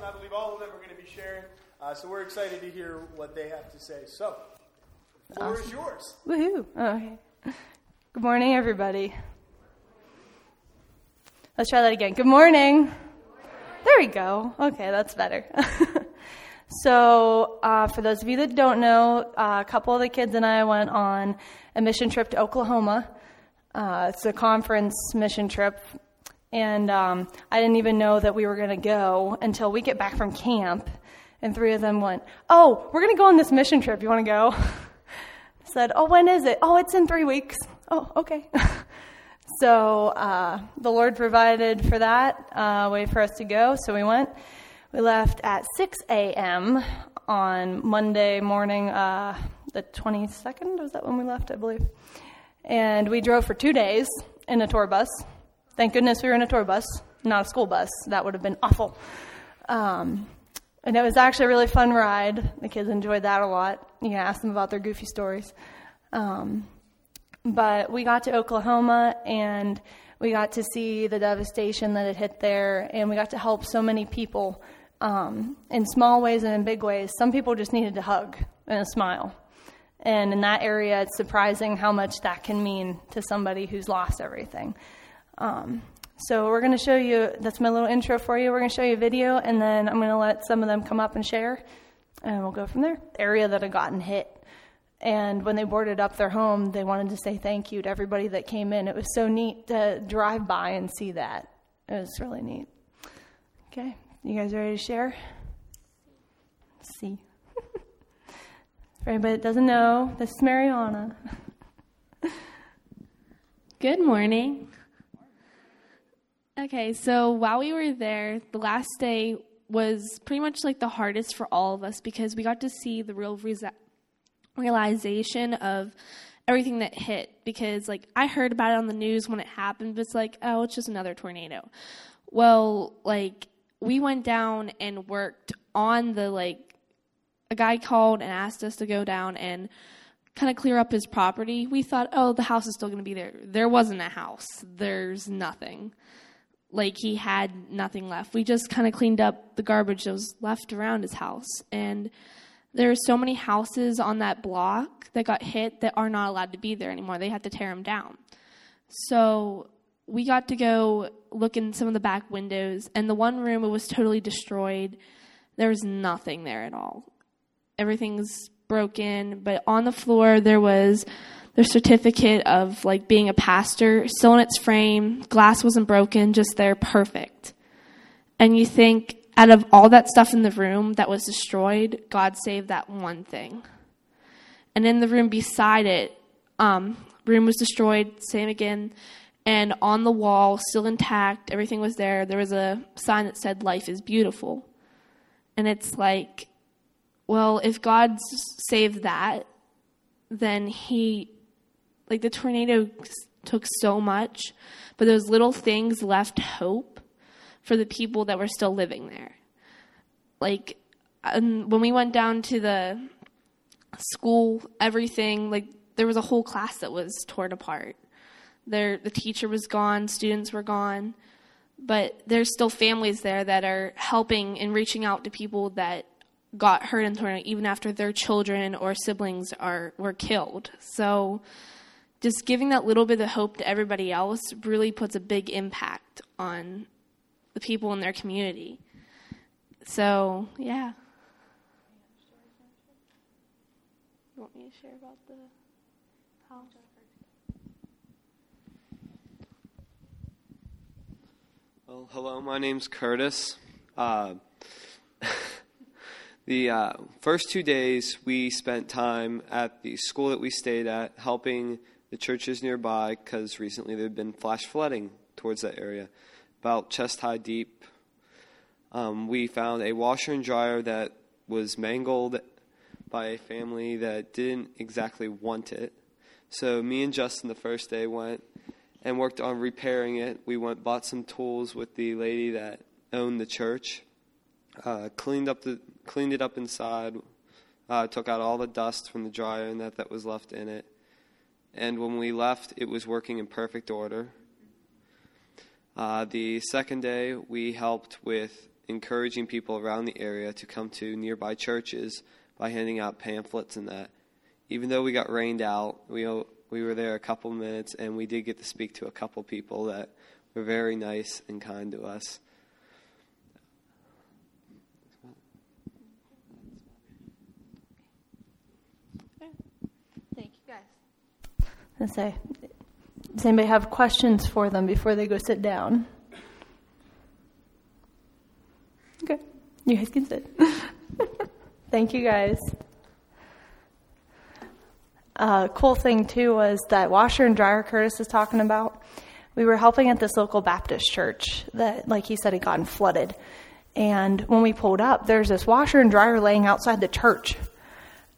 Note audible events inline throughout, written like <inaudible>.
and I believe all of them are going to be sharing. Uh, so we're excited to hear what they have to say. So, the floor awesome. is yours. Woohoo! Okay. Good morning, everybody. Let's try that again. Good morning. There we go. Okay, that's better. <laughs> so, uh, for those of you that don't know, uh, a couple of the kids and I went on a mission trip to Oklahoma. Uh, it's a conference mission trip, and um, I didn't even know that we were going to go until we get back from camp. And three of them went, "Oh, we're going to go on this mission trip. You want to go?" <laughs> said, "Oh, when is it? Oh, it's in three weeks." Oh, okay. <laughs> So uh, the Lord provided for that uh, way for us to go. So we went. We left at 6 a.m. on Monday morning, uh, the 22nd. Was that when we left? I believe. And we drove for two days in a tour bus. Thank goodness we were in a tour bus, not a school bus. That would have been awful. Um, and it was actually a really fun ride. The kids enjoyed that a lot. You can ask them about their goofy stories. Um, but we got to Oklahoma and we got to see the devastation that had hit there, and we got to help so many people um, in small ways and in big ways. Some people just needed a hug and a smile. And in that area, it's surprising how much that can mean to somebody who's lost everything. Um, so, we're going to show you that's my little intro for you. We're going to show you a video, and then I'm going to let some of them come up and share, and we'll go from there. The area that had gotten hit and when they boarded up their home, they wanted to say thank you to everybody that came in. It was so neat to drive by and see that. It was really neat. Okay, you guys ready to share? Let's see. <laughs> For anybody that doesn't know, this is Mariana. Good morning. Okay, so while we were there, the last day was pretty much like the hardest for all of us because we got to see the real resa- realization of everything that hit because like I heard about it on the news when it happened, but it's like, oh, it's just another tornado. Well, like we went down and worked on the like a guy called and asked us to go down and kind of clear up his property. We thought, oh, the house is still going to be there. There wasn't a house. There's nothing. Like he had nothing left. We just kind of cleaned up the garbage that was left around his house and there are so many houses on that block that got hit that are not allowed to be there anymore. They had to tear them down. So we got to go look in some of the back windows, and the one room it was totally destroyed. There was nothing there at all. Everything's broken, but on the floor there was their certificate of like being a pastor still in its frame. Glass wasn't broken, just there, perfect. And you think out of all that stuff in the room that was destroyed, God saved that one thing. And in the room beside it, um, room was destroyed, same again. And on the wall, still intact, everything was there. There was a sign that said, Life is beautiful. And it's like, well, if God saved that, then He, like the tornado took so much, but those little things left hope for the people that were still living there. Like um, when we went down to the school, everything like there was a whole class that was torn apart. There, the teacher was gone, students were gone, but there's still families there that are helping and reaching out to people that got hurt in tornado, even after their children or siblings are were killed. So, just giving that little bit of hope to everybody else really puts a big impact on the people in their community. So, yeah. You want me to share about the how? Well, hello, my name's Curtis. Uh, <laughs> the uh, first two days we spent time at the school that we stayed at helping the churches nearby because recently there had been flash flooding towards that area about chest high deep. Um, we found a washer and dryer that was mangled by a family that didn't exactly want it. So me and Justin the first day went and worked on repairing it. We went bought some tools with the lady that owned the church, uh, cleaned up the cleaned it up inside, uh, took out all the dust from the dryer and that that was left in it. And when we left, it was working in perfect order. Uh, the second day, we helped with encouraging people around the area to come to nearby churches by handing out pamphlets and that. Even though we got rained out, we we were there a couple minutes and we did get to speak to a couple people that were very nice and kind to us. Thank you I say, does anybody have questions for them before they go sit down? Okay, you guys can sit. <laughs> Thank you guys. Uh, cool thing too was that washer and dryer Curtis is talking about. We were helping at this local Baptist church that, like he said, had gotten flooded. And when we pulled up, there's this washer and dryer laying outside the church.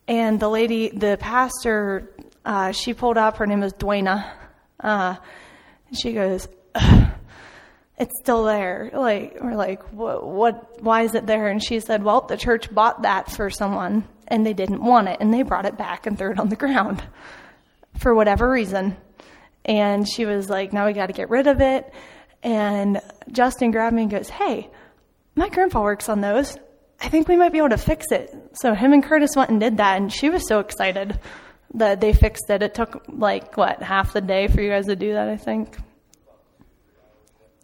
And the lady, the pastor, uh, she pulled up. Her name was Dwayna. Uh, she goes, "It's still there." Like we're like, "What? What? Why is it there?" And she said, "Well, the church bought that for someone, and they didn't want it, and they brought it back and threw it on the ground <laughs> for whatever reason." And she was like, "Now we got to get rid of it." And Justin grabbed me and goes, "Hey, my grandpa works on those. I think we might be able to fix it." So him and Curtis went and did that, and she was so excited that they fixed it. It took like what half the day for you guys to do that, I think.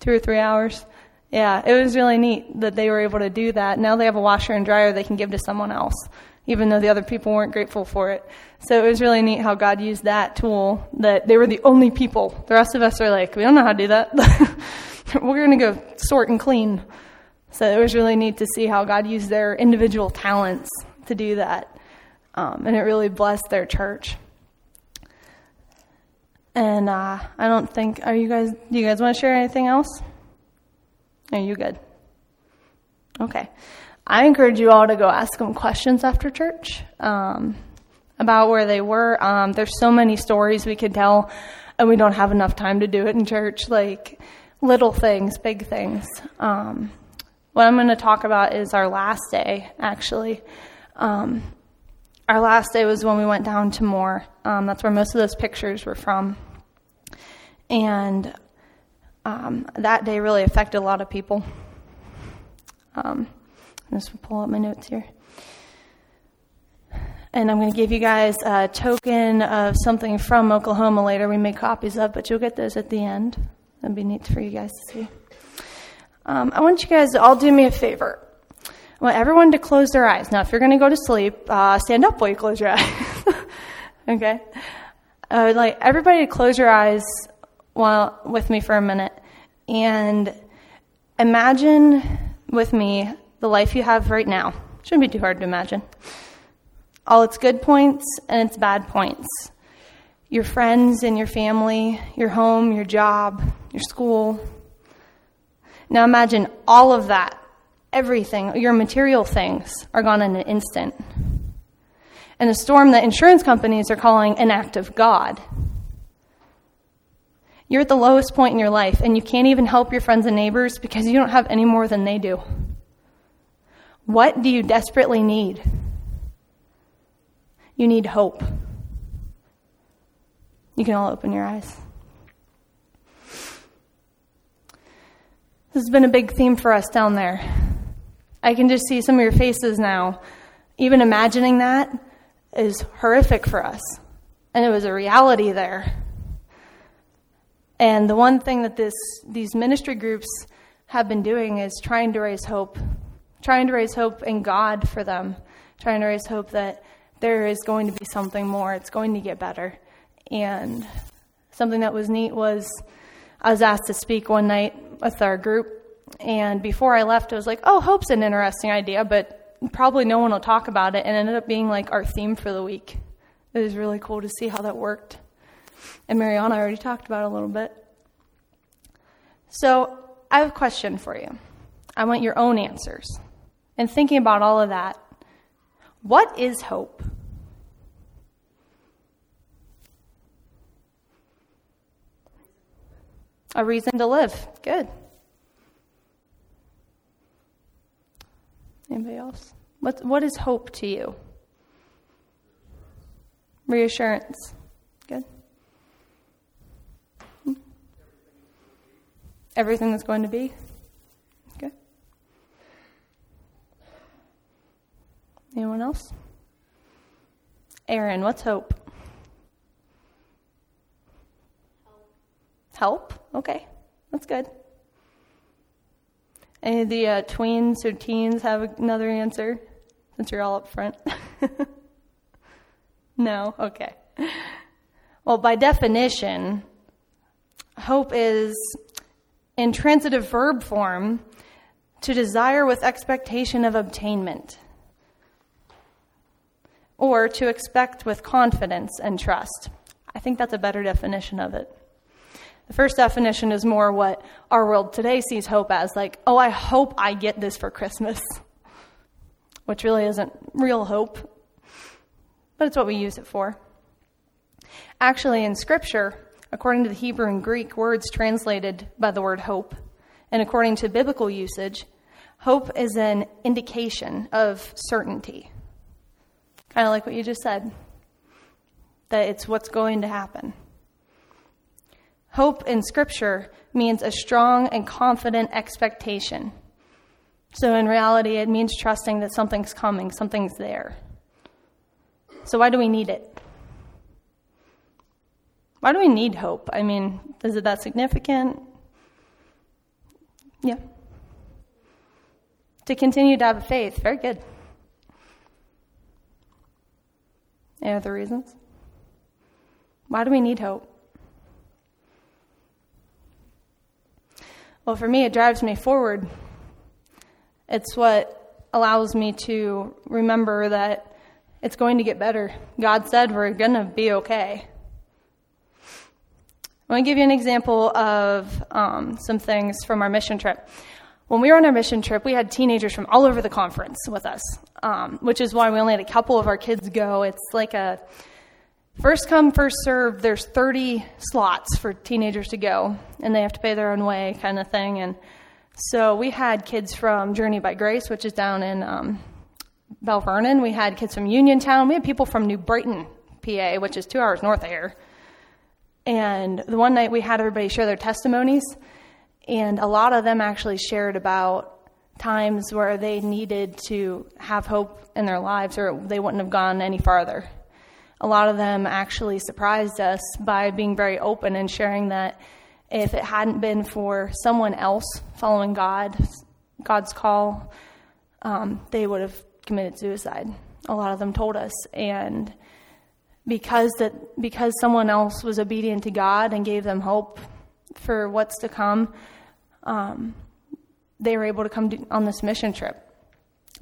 Two or three hours. Yeah, it was really neat that they were able to do that. Now they have a washer and dryer they can give to someone else, even though the other people weren't grateful for it. So it was really neat how God used that tool that they were the only people. The rest of us are like, we don't know how to do that. <laughs> we're going to go sort and clean. So it was really neat to see how God used their individual talents to do that. Um, and it really blessed their church. And uh, I don't think. Are you guys? Do you guys want to share anything else? Are you good? Okay. I encourage you all to go ask them questions after church um, about where they were. Um, there's so many stories we could tell, and we don't have enough time to do it in church. Like little things, big things. Um, what I'm going to talk about is our last day, actually. Um, our last day was when we went down to Moore. Um, that's where most of those pictures were from. And um, that day really affected a lot of people. Um, I'm just pull up my notes here. And I'm going to give you guys a token of something from Oklahoma later. We made copies of, but you'll get those at the end. That'd be neat for you guys to see. Um, I want you guys to all do me a favor. I want everyone to close their eyes. Now, if you're going to go to sleep, uh, stand up while you close your <laughs> eyes. okay? I would like everybody to close your eyes while with me for a minute and imagine with me the life you have right now. Shouldn't be too hard to imagine. All its good points and its bad points. Your friends and your family, your home, your job, your school. Now imagine all of that, everything, your material things are gone in an instant. And a storm that insurance companies are calling an act of God. You're at the lowest point in your life, and you can't even help your friends and neighbors because you don't have any more than they do. What do you desperately need? You need hope. You can all open your eyes. This has been a big theme for us down there. I can just see some of your faces now. Even imagining that is horrific for us. And it was a reality there. And the one thing that this, these ministry groups have been doing is trying to raise hope, trying to raise hope in God for them, trying to raise hope that there is going to be something more, it's going to get better. And something that was neat was I was asked to speak one night with our group, and before I left, I was like, oh, hope's an interesting idea, but probably no one will talk about it, and it ended up being like our theme for the week. It was really cool to see how that worked. And Mariana already talked about a little bit. So I have a question for you. I want your own answers. And thinking about all of that, what is hope? A reason to live. Good. Anybody else? What, what is hope to you? Reassurance. Good. Everything that's going to be. Okay. Anyone else? Aaron, what's hope? Help. Help? Okay. That's good. Any of the uh, tweens or teens have another answer since you're all up front? <laughs> no? Okay. Well, by definition, hope is intransitive verb form to desire with expectation of obtainment, or to expect with confidence and trust. I think that's a better definition of it. The first definition is more what our world today sees hope as like, oh, I hope I get this for Christmas, <laughs> which really isn't real hope, but it's what we use it for. Actually, in Scripture, according to the Hebrew and Greek words translated by the word hope, and according to biblical usage, hope is an indication of certainty. Kind of like what you just said, that it's what's going to happen. Hope in Scripture means a strong and confident expectation. So, in reality, it means trusting that something's coming, something's there. So, why do we need it? Why do we need hope? I mean, is it that significant? Yeah. To continue to have faith. Very good. Any other reasons? Why do we need hope? Well, for me, it drives me forward. It's what allows me to remember that it's going to get better. God said we're going to be okay. I want to give you an example of um, some things from our mission trip. When we were on our mission trip, we had teenagers from all over the conference with us, um, which is why we only had a couple of our kids go. It's like a first come, first serve. There's 30 slots for teenagers to go, and they have to pay their own way, kind of thing. And so we had kids from Journey by Grace, which is down in um, Belle Vernon. We had kids from Uniontown. We had people from New Brighton, PA, which is two hours north of here. And the one night we had everybody share their testimonies, and a lot of them actually shared about times where they needed to have hope in their lives or they wouldn't have gone any farther. A lot of them actually surprised us by being very open and sharing that if it hadn't been for someone else following God, God's call, um, they would have committed suicide. A lot of them told us, and because that because someone else was obedient to God and gave them hope for what's to come, um, they were able to come on this mission trip.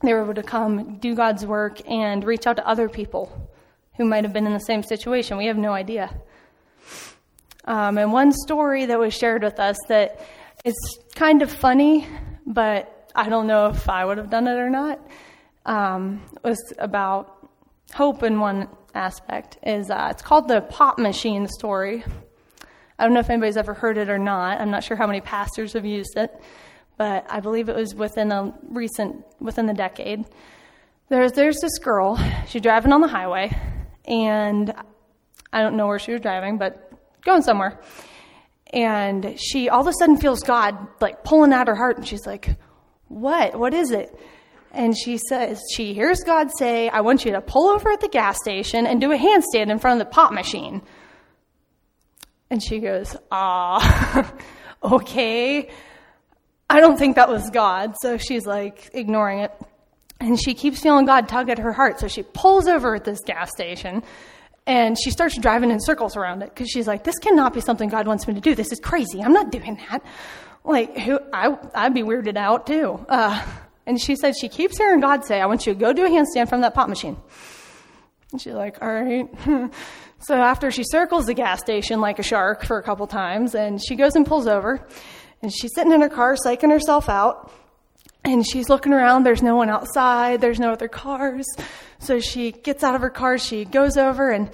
They were able to come do God's work and reach out to other people who might have been in the same situation. We have no idea. Um, and one story that was shared with us that is kind of funny, but I don't know if I would have done it or not, um, was about hope in one aspect is uh, it's called the pop machine story. I don't know if anybody's ever heard it or not. I'm not sure how many pastors have used it, but I believe it was within a recent within the decade. There's there's this girl. She's driving on the highway, and I don't know where she was driving, but going somewhere. And she all of a sudden feels God like pulling at her heart, and she's like, "What? What is it?" And she says, she hears God say, I want you to pull over at the gas station and do a handstand in front of the pop machine. And she goes, ah, <laughs> okay. I don't think that was God. So she's like ignoring it. And she keeps feeling God tug at her heart. So she pulls over at this gas station and she starts driving in circles around it because she's like, this cannot be something God wants me to do. This is crazy. I'm not doing that. Like, who, I, I'd be weirded out too. Uh, and she said she keeps hearing God say, I want you to go do a handstand from that pop machine. And she's like, all right. <laughs> so after she circles the gas station like a shark for a couple times, and she goes and pulls over, and she's sitting in her car, psyching herself out, and she's looking around. There's no one outside, there's no other cars. So she gets out of her car, she goes over, and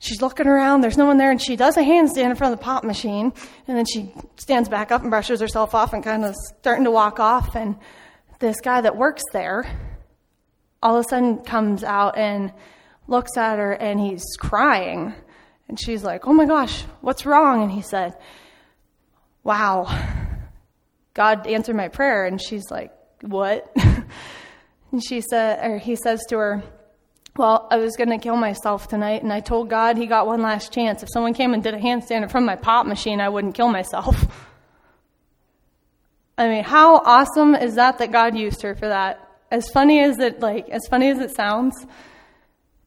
she's looking around. There's no one there, and she does a handstand in front of the pop machine, and then she stands back up and brushes herself off and kind of starting to walk off. And this guy that works there all of a sudden comes out and looks at her and he's crying. And she's like, Oh my gosh, what's wrong? And he said, Wow, God answered my prayer. And she's like, What? <laughs> And she said, or he says to her, Well, I was going to kill myself tonight, and I told God he got one last chance. If someone came and did a handstand of my pop machine, I wouldn't kill myself. <laughs> I mean, how awesome is that that God used her for that? As funny as it like, as funny as it sounds,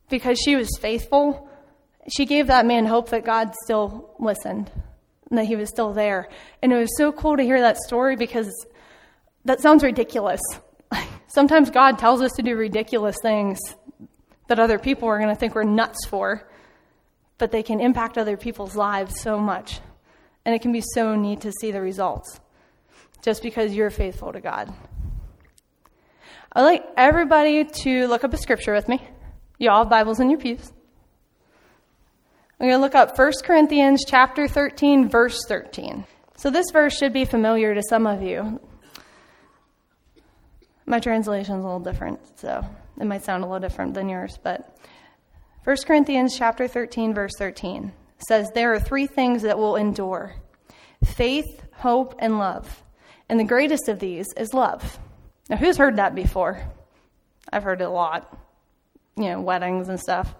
because she was faithful, she gave that man hope that God still listened and that he was still there. And it was so cool to hear that story because that sounds ridiculous. <laughs> Sometimes God tells us to do ridiculous things that other people are going to think we're nuts for, but they can impact other people's lives so much. And it can be so neat to see the results just because you're faithful to God. I'd like everybody to look up a scripture with me. You all have Bibles in your pews. I'm going to look up 1 Corinthians chapter 13 verse 13. So this verse should be familiar to some of you. My translation is a little different, so it might sound a little different than yours, but 1 Corinthians chapter 13 verse 13 says there are three things that will endure: faith, hope, and love. And the greatest of these is love. Now, who's heard that before? I've heard it a lot. You know, weddings and stuff.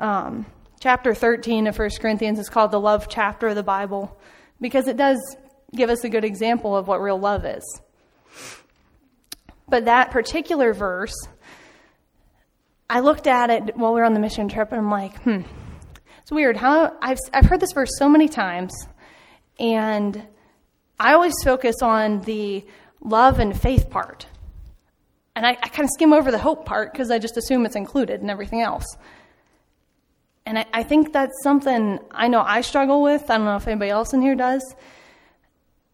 Um, chapter 13 of 1 Corinthians is called the love chapter of the Bible because it does give us a good example of what real love is. But that particular verse, I looked at it while we were on the mission trip and I'm like, hmm, it's weird. How I've, I've heard this verse so many times and I always focus on the love and faith part. And I, I kind of skim over the hope part because I just assume it's included in everything else. And I, I think that's something I know I struggle with. I don't know if anybody else in here does.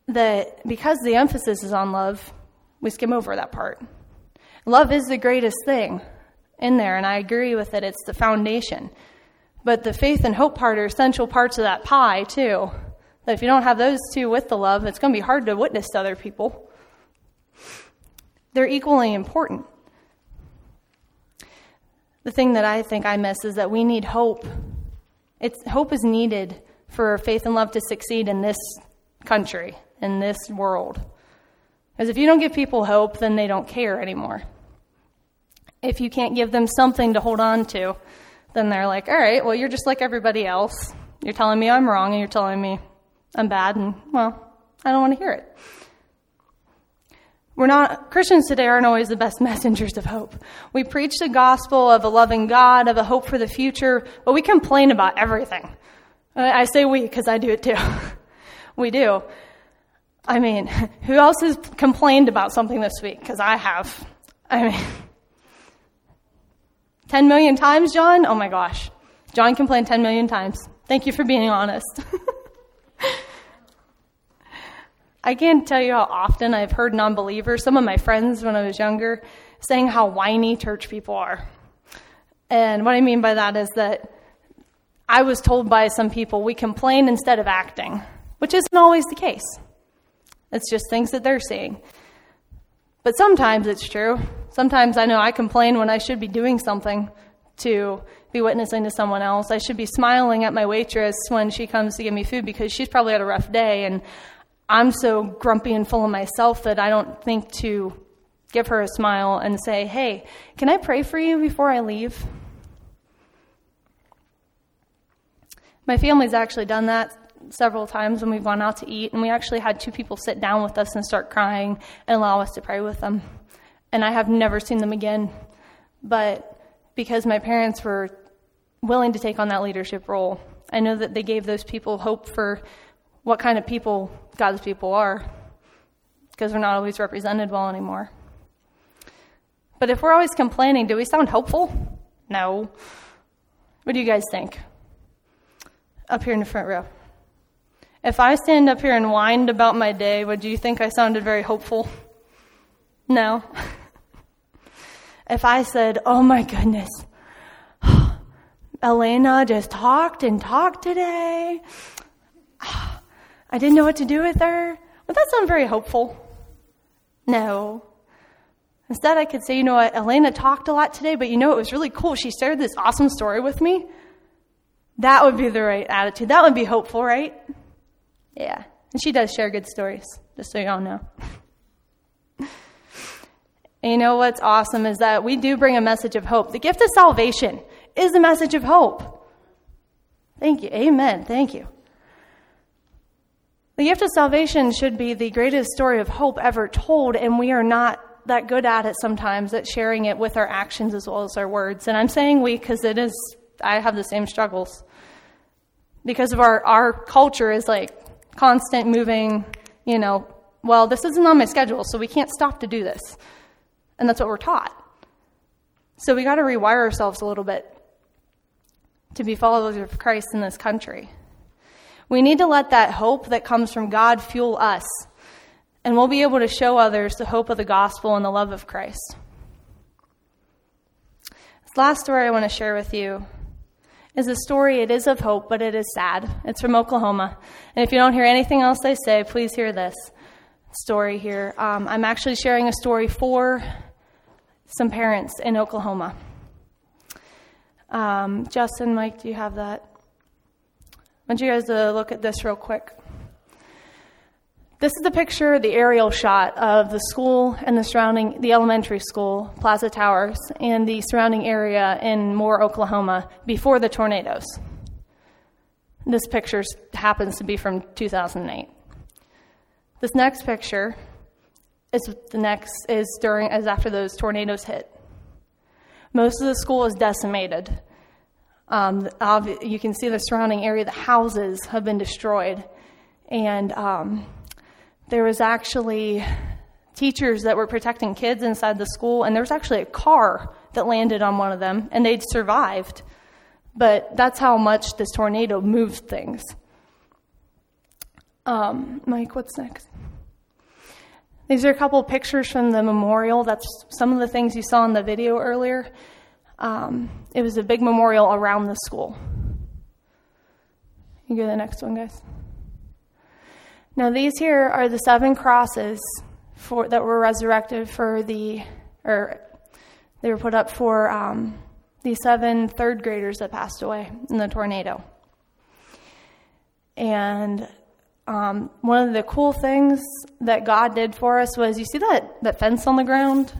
That because the emphasis is on love, we skim over that part. Love is the greatest thing in there, and I agree with it. It's the foundation. But the faith and hope part are essential parts of that pie, too. That if you don't have those two with the love, it's going to be hard to witness to other people. They're equally important. The thing that I think I miss is that we need hope. It's, hope is needed for faith and love to succeed in this country, in this world. Because if you don't give people hope, then they don't care anymore. If you can't give them something to hold on to, then they're like, all right, well, you're just like everybody else. You're telling me I'm wrong, and you're telling me I'm bad, and well, I don't want to hear it. We're not, Christians today aren't always the best <laughs> messengers of hope. We preach the gospel of a loving God, of a hope for the future, but we complain about everything. I say we because I do it too. <laughs> we do. I mean, <laughs> who else has complained about something this week? Because I have. I mean, 10 million times, John? Oh my gosh. John complained 10 million times. Thank you for being honest. I can't tell you how often I've heard non believers, some of my friends when I was younger, saying how whiny church people are. And what I mean by that is that I was told by some people we complain instead of acting, which isn't always the case. It's just things that they're seeing. But sometimes it's true. Sometimes I know I complain when I should be doing something to be witnessing to someone else. I should be smiling at my waitress when she comes to give me food because she's probably had a rough day and I'm so grumpy and full of myself that I don't think to give her a smile and say, Hey, can I pray for you before I leave? My family's actually done that several times when we've gone out to eat, and we actually had two people sit down with us and start crying and allow us to pray with them. And I have never seen them again. But because my parents were willing to take on that leadership role, I know that they gave those people hope for what kind of people God's people are because they're not always represented well anymore. But if we're always complaining, do we sound hopeful? No. What do you guys think? Up here in the front row. If I stand up here and whined about my day, would you think I sounded very hopeful? No. <laughs> if I said, oh my goodness, <sighs> Elena just talked and talked today. <sighs> I didn't know what to do with her. Would that sound very hopeful? No. Instead, I could say, you know what, Elena talked a lot today, but you know, it was really cool. She shared this awesome story with me. That would be the right attitude. That would be hopeful, right? Yeah. And she does share good stories, just so y'all know. And <laughs> you know what's awesome is that we do bring a message of hope. The gift of salvation is a message of hope. Thank you. Amen. Thank you. The gift of salvation should be the greatest story of hope ever told, and we are not that good at it sometimes at sharing it with our actions as well as our words. And I'm saying we because it is, I have the same struggles. Because of our, our culture is like constant moving, you know, well, this isn't on my schedule, so we can't stop to do this. And that's what we're taught. So we got to rewire ourselves a little bit to be followers of Christ in this country. We need to let that hope that comes from God fuel us, and we'll be able to show others the hope of the gospel and the love of Christ. This last story I want to share with you is a story, it is of hope, but it is sad. It's from Oklahoma. And if you don't hear anything else I say, please hear this story here. Um, I'm actually sharing a story for some parents in Oklahoma. Um, Justin, Mike, do you have that? Want you guys to look at this real quick. This is the picture, the aerial shot of the school and the surrounding, the elementary school, Plaza Towers, and the surrounding area in Moore, Oklahoma, before the tornadoes. This picture happens to be from 2008. This next picture is the next is during as after those tornadoes hit. Most of the school is decimated. Um, you can see the surrounding area, the houses have been destroyed. And um, there was actually teachers that were protecting kids inside the school, and there was actually a car that landed on one of them, and they'd survived. But that's how much this tornado moved things. Um, Mike, what's next? These are a couple pictures from the memorial. That's some of the things you saw in the video earlier. Um, it was a big memorial around the school. You go to the next one, guys. Now, these here are the seven crosses for, that were resurrected for the, or they were put up for um, the seven third graders that passed away in the tornado. And um, one of the cool things that God did for us was you see that, that fence on the ground?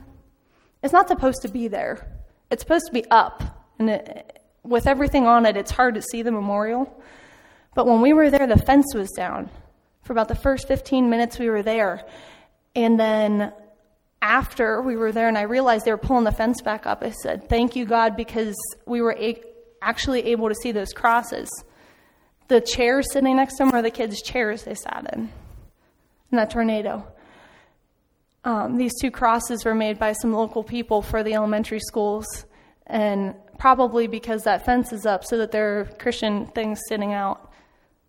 It's not supposed to be there. It's supposed to be up, and it, with everything on it, it's hard to see the memorial. But when we were there, the fence was down for about the first 15 minutes we were there. And then after we were there and I realized they were pulling the fence back up, I said, Thank you, God, because we were a- actually able to see those crosses. The chairs sitting next to them are the kids' chairs they sat in in that tornado. Um, these two crosses were made by some local people for the elementary schools, and probably because that fence is up so that there are Christian things sitting out.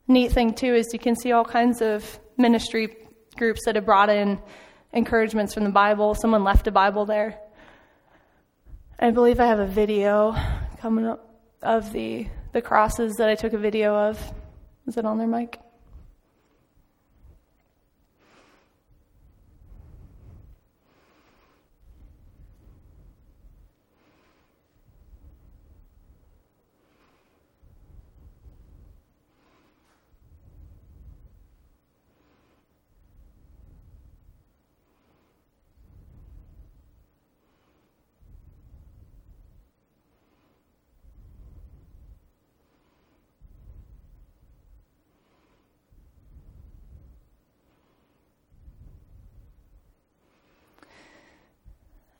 Neat thing, too, is you can see all kinds of ministry groups that have brought in encouragements from the Bible. Someone left a Bible there. I believe I have a video coming up of the, the crosses that I took a video of. Is it on there, Mike?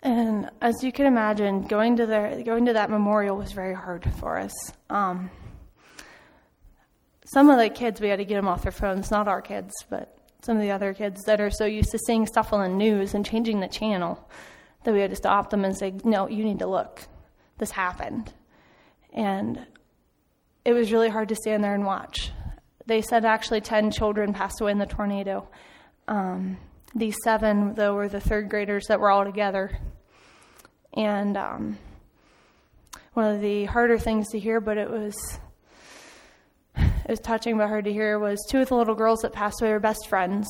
And as you can imagine, going to the going to that memorial was very hard for us. Um, some of the kids we had to get them off their phones, not our kids, but some of the other kids that are so used to seeing stuff on the news and changing the channel that we had to stop them and say, "No, you need to look. This happened." And it was really hard to stand there and watch. They said actually 10 children passed away in the tornado. Um, these seven, though, were the third graders that were all together. And um, one of the harder things to hear, but it was it was touching but hard to hear, was two of the little girls that passed away were best friends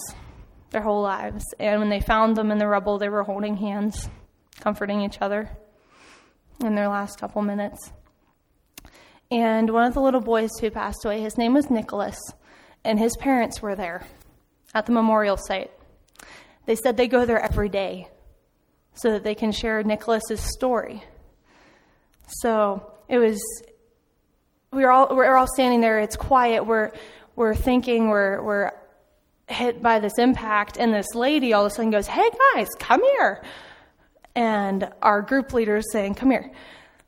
their whole lives. And when they found them in the rubble, they were holding hands, comforting each other in their last couple minutes. And one of the little boys who passed away, his name was Nicholas, and his parents were there at the memorial site. They said they go there every day so that they can share Nicholas's story. So it was, we were all, we're all standing there, it's quiet, we're, we're thinking, we're, we're hit by this impact, and this lady all of a sudden goes, Hey guys, come here. And our group leader is saying, Come here.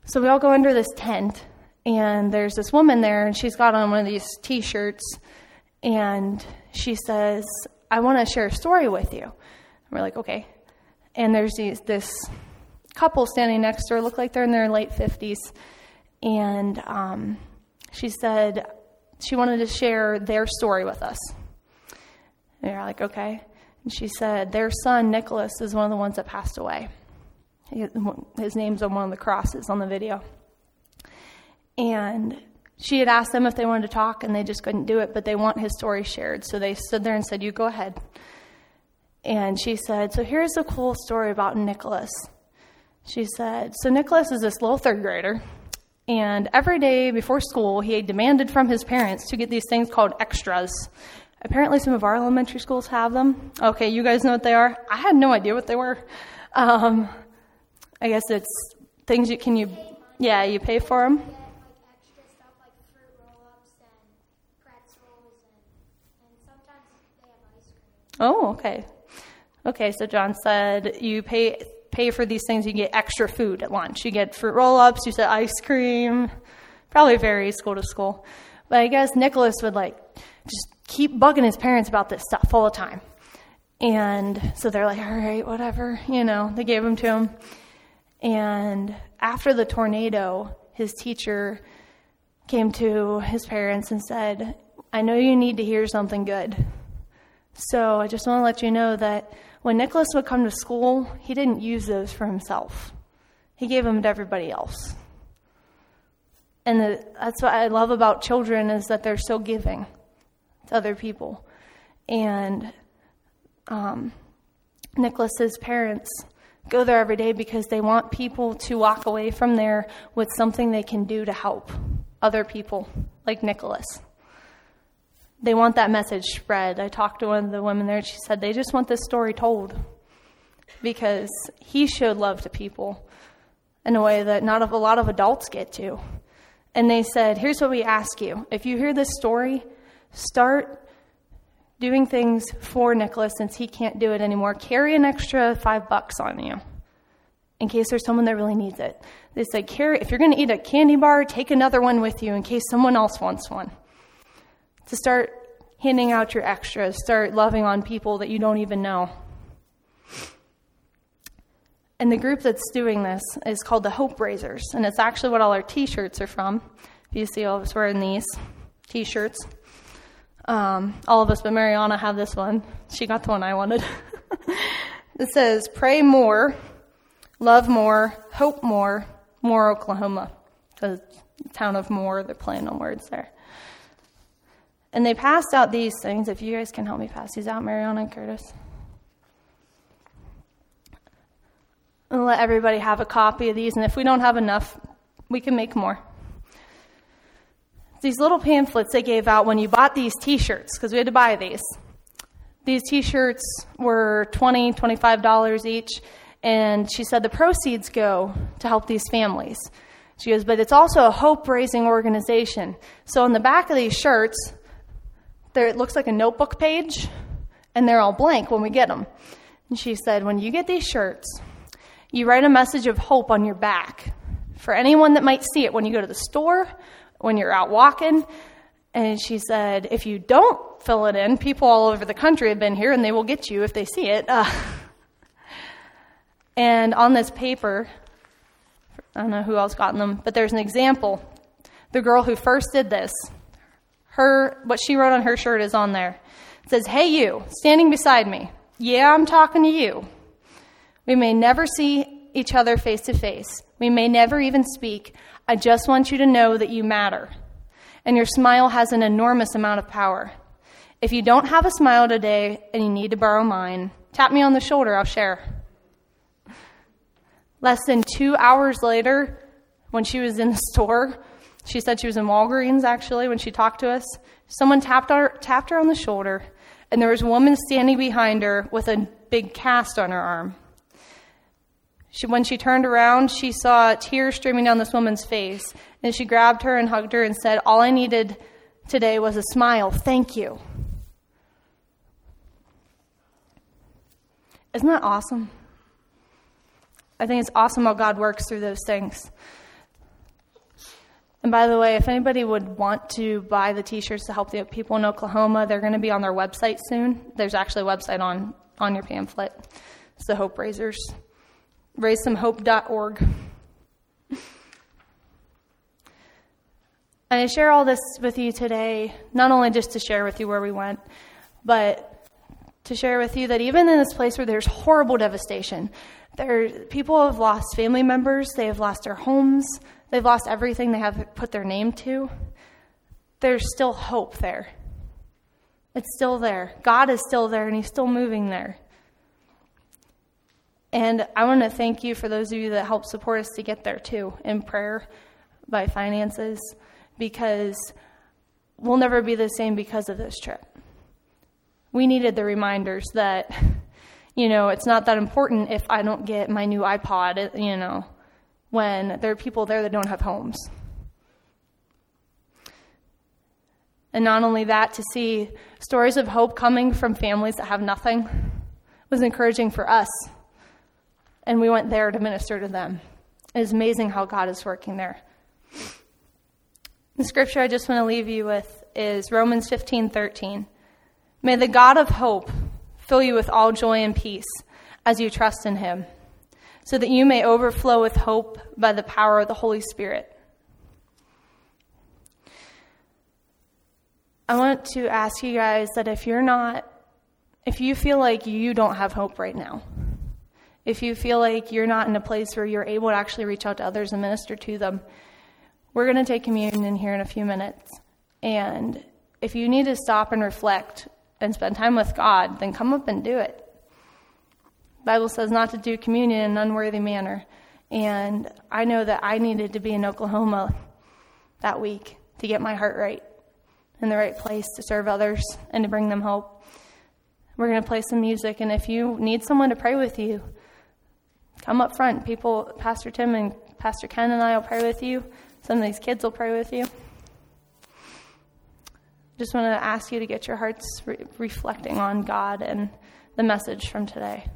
So we all go under this tent, and there's this woman there, and she's got on one of these t shirts, and she says, I want to share a story with you. And we're like, Okay. And there's these, this couple standing next to her, look like they're in their late 50s, and um, she said she wanted to share their story with us. And you're like, okay. And she said, their son, Nicholas, is one of the ones that passed away. His name's on one of the crosses on the video. And she had asked them if they wanted to talk, and they just couldn't do it, but they want his story shared. So they stood there and said, You go ahead. And she said, So here's a cool story about Nicholas. She said, So Nicholas is this little third grader, and every day before school, he demanded from his parents to get these things called extras. Apparently, some of our elementary schools have them. Okay, you guys know what they are? I had no idea what they were. Um, I guess it's things you can you, yeah, you pay for them. Oh, okay. Okay, so John said you pay pay for these things, you get extra food at lunch. You get fruit roll ups, you get ice cream. Probably varies school to school. But I guess Nicholas would like just keep bugging his parents about this stuff all the time. And so they're like, all right, whatever, you know, they gave them to him. And after the tornado, his teacher came to his parents and said, I know you need to hear something good. So I just want to let you know that when Nicholas would come to school, he didn't use those for himself. He gave them to everybody else. And the, that's what I love about children is that they're so giving to other people. And um, Nicholas's parents go there every day because they want people to walk away from there with something they can do to help other people, like Nicholas. They want that message spread. I talked to one of the women there, and she said they just want this story told because he showed love to people in a way that not a lot of adults get to. And they said, Here's what we ask you. If you hear this story, start doing things for Nicholas since he can't do it anymore. Carry an extra five bucks on you in case there's someone that really needs it. They said, carry, if you're going to eat a candy bar, take another one with you in case someone else wants one. To start handing out your extras, start loving on people that you don't even know. And the group that's doing this is called the Hope Raisers, and it's actually what all our t shirts are from. If you see all of us wearing these t shirts. Um, all of us but Mariana have this one. She got the one I wanted. <laughs> it says, Pray more, love more, hope more, Moore Oklahoma. The town of Moore, they're playing on words there. And they passed out these things. If you guys can help me pass these out, Mariana and Curtis. And let everybody have a copy of these. And if we don't have enough, we can make more these little pamphlets they gave out when you bought these t shirts, because we had to buy these. These t shirts were $20, $25 each, and she said the proceeds go to help these families. She goes, but it's also a hope raising organization. So on the back of these shirts, there it looks like a notebook page, and they're all blank when we get them. And she said, when you get these shirts, you write a message of hope on your back for anyone that might see it when you go to the store when you're out walking. And she said, if you don't fill it in, people all over the country have been here and they will get you if they see it. Uh, <laughs> and on this paper, I don't know who else got them, but there's an example. The girl who first did this, her what she wrote on her shirt is on there. It says, "Hey you, standing beside me. Yeah, I'm talking to you. We may never see each other face to face. We may never even speak. I just want you to know that you matter. And your smile has an enormous amount of power. If you don't have a smile today and you need to borrow mine, tap me on the shoulder, I'll share. Less than two hours later, when she was in the store, she said she was in Walgreens actually when she talked to us. Someone tapped her, tapped her on the shoulder, and there was a woman standing behind her with a big cast on her arm. She, when she turned around, she saw tears streaming down this woman's face. And she grabbed her and hugged her and said, All I needed today was a smile. Thank you. Isn't that awesome? I think it's awesome how God works through those things. And by the way, if anybody would want to buy the t-shirts to help the people in Oklahoma, they're going to be on their website soon. There's actually a website on, on your pamphlet. It's the Hope Raisers. RaiseSomeHope.org. And I share all this with you today, not only just to share with you where we went, but to share with you that even in this place where there's horrible devastation, there people have lost family members, they have lost their homes, they've lost everything they have put their name to. There's still hope there. It's still there. God is still there and he's still moving there. And I want to thank you for those of you that helped support us to get there too in prayer by finances because we'll never be the same because of this trip. We needed the reminders that, you know, it's not that important if I don't get my new iPod, you know, when there are people there that don't have homes. And not only that, to see stories of hope coming from families that have nothing was encouraging for us. And we went there to minister to them. It is amazing how God is working there. The scripture I just want to leave you with is Romans 15:13. May the God of hope fill you with all joy and peace as you trust in him, so that you may overflow with hope by the power of the Holy Spirit. I want to ask you guys that if you're not if you feel like you don't have hope right now, if you feel like you're not in a place where you're able to actually reach out to others and minister to them, we're going to take communion in here in a few minutes. And if you need to stop and reflect and spend time with God, then come up and do it. Bible says not to do communion in an unworthy manner. And I know that I needed to be in Oklahoma that week to get my heart right in the right place to serve others and to bring them hope. We're going to play some music, and if you need someone to pray with you, come up front. People, Pastor Tim and Pastor Ken and I will pray with you. Some of these kids will pray with you. Just want to ask you to get your hearts re- reflecting on God and the message from today.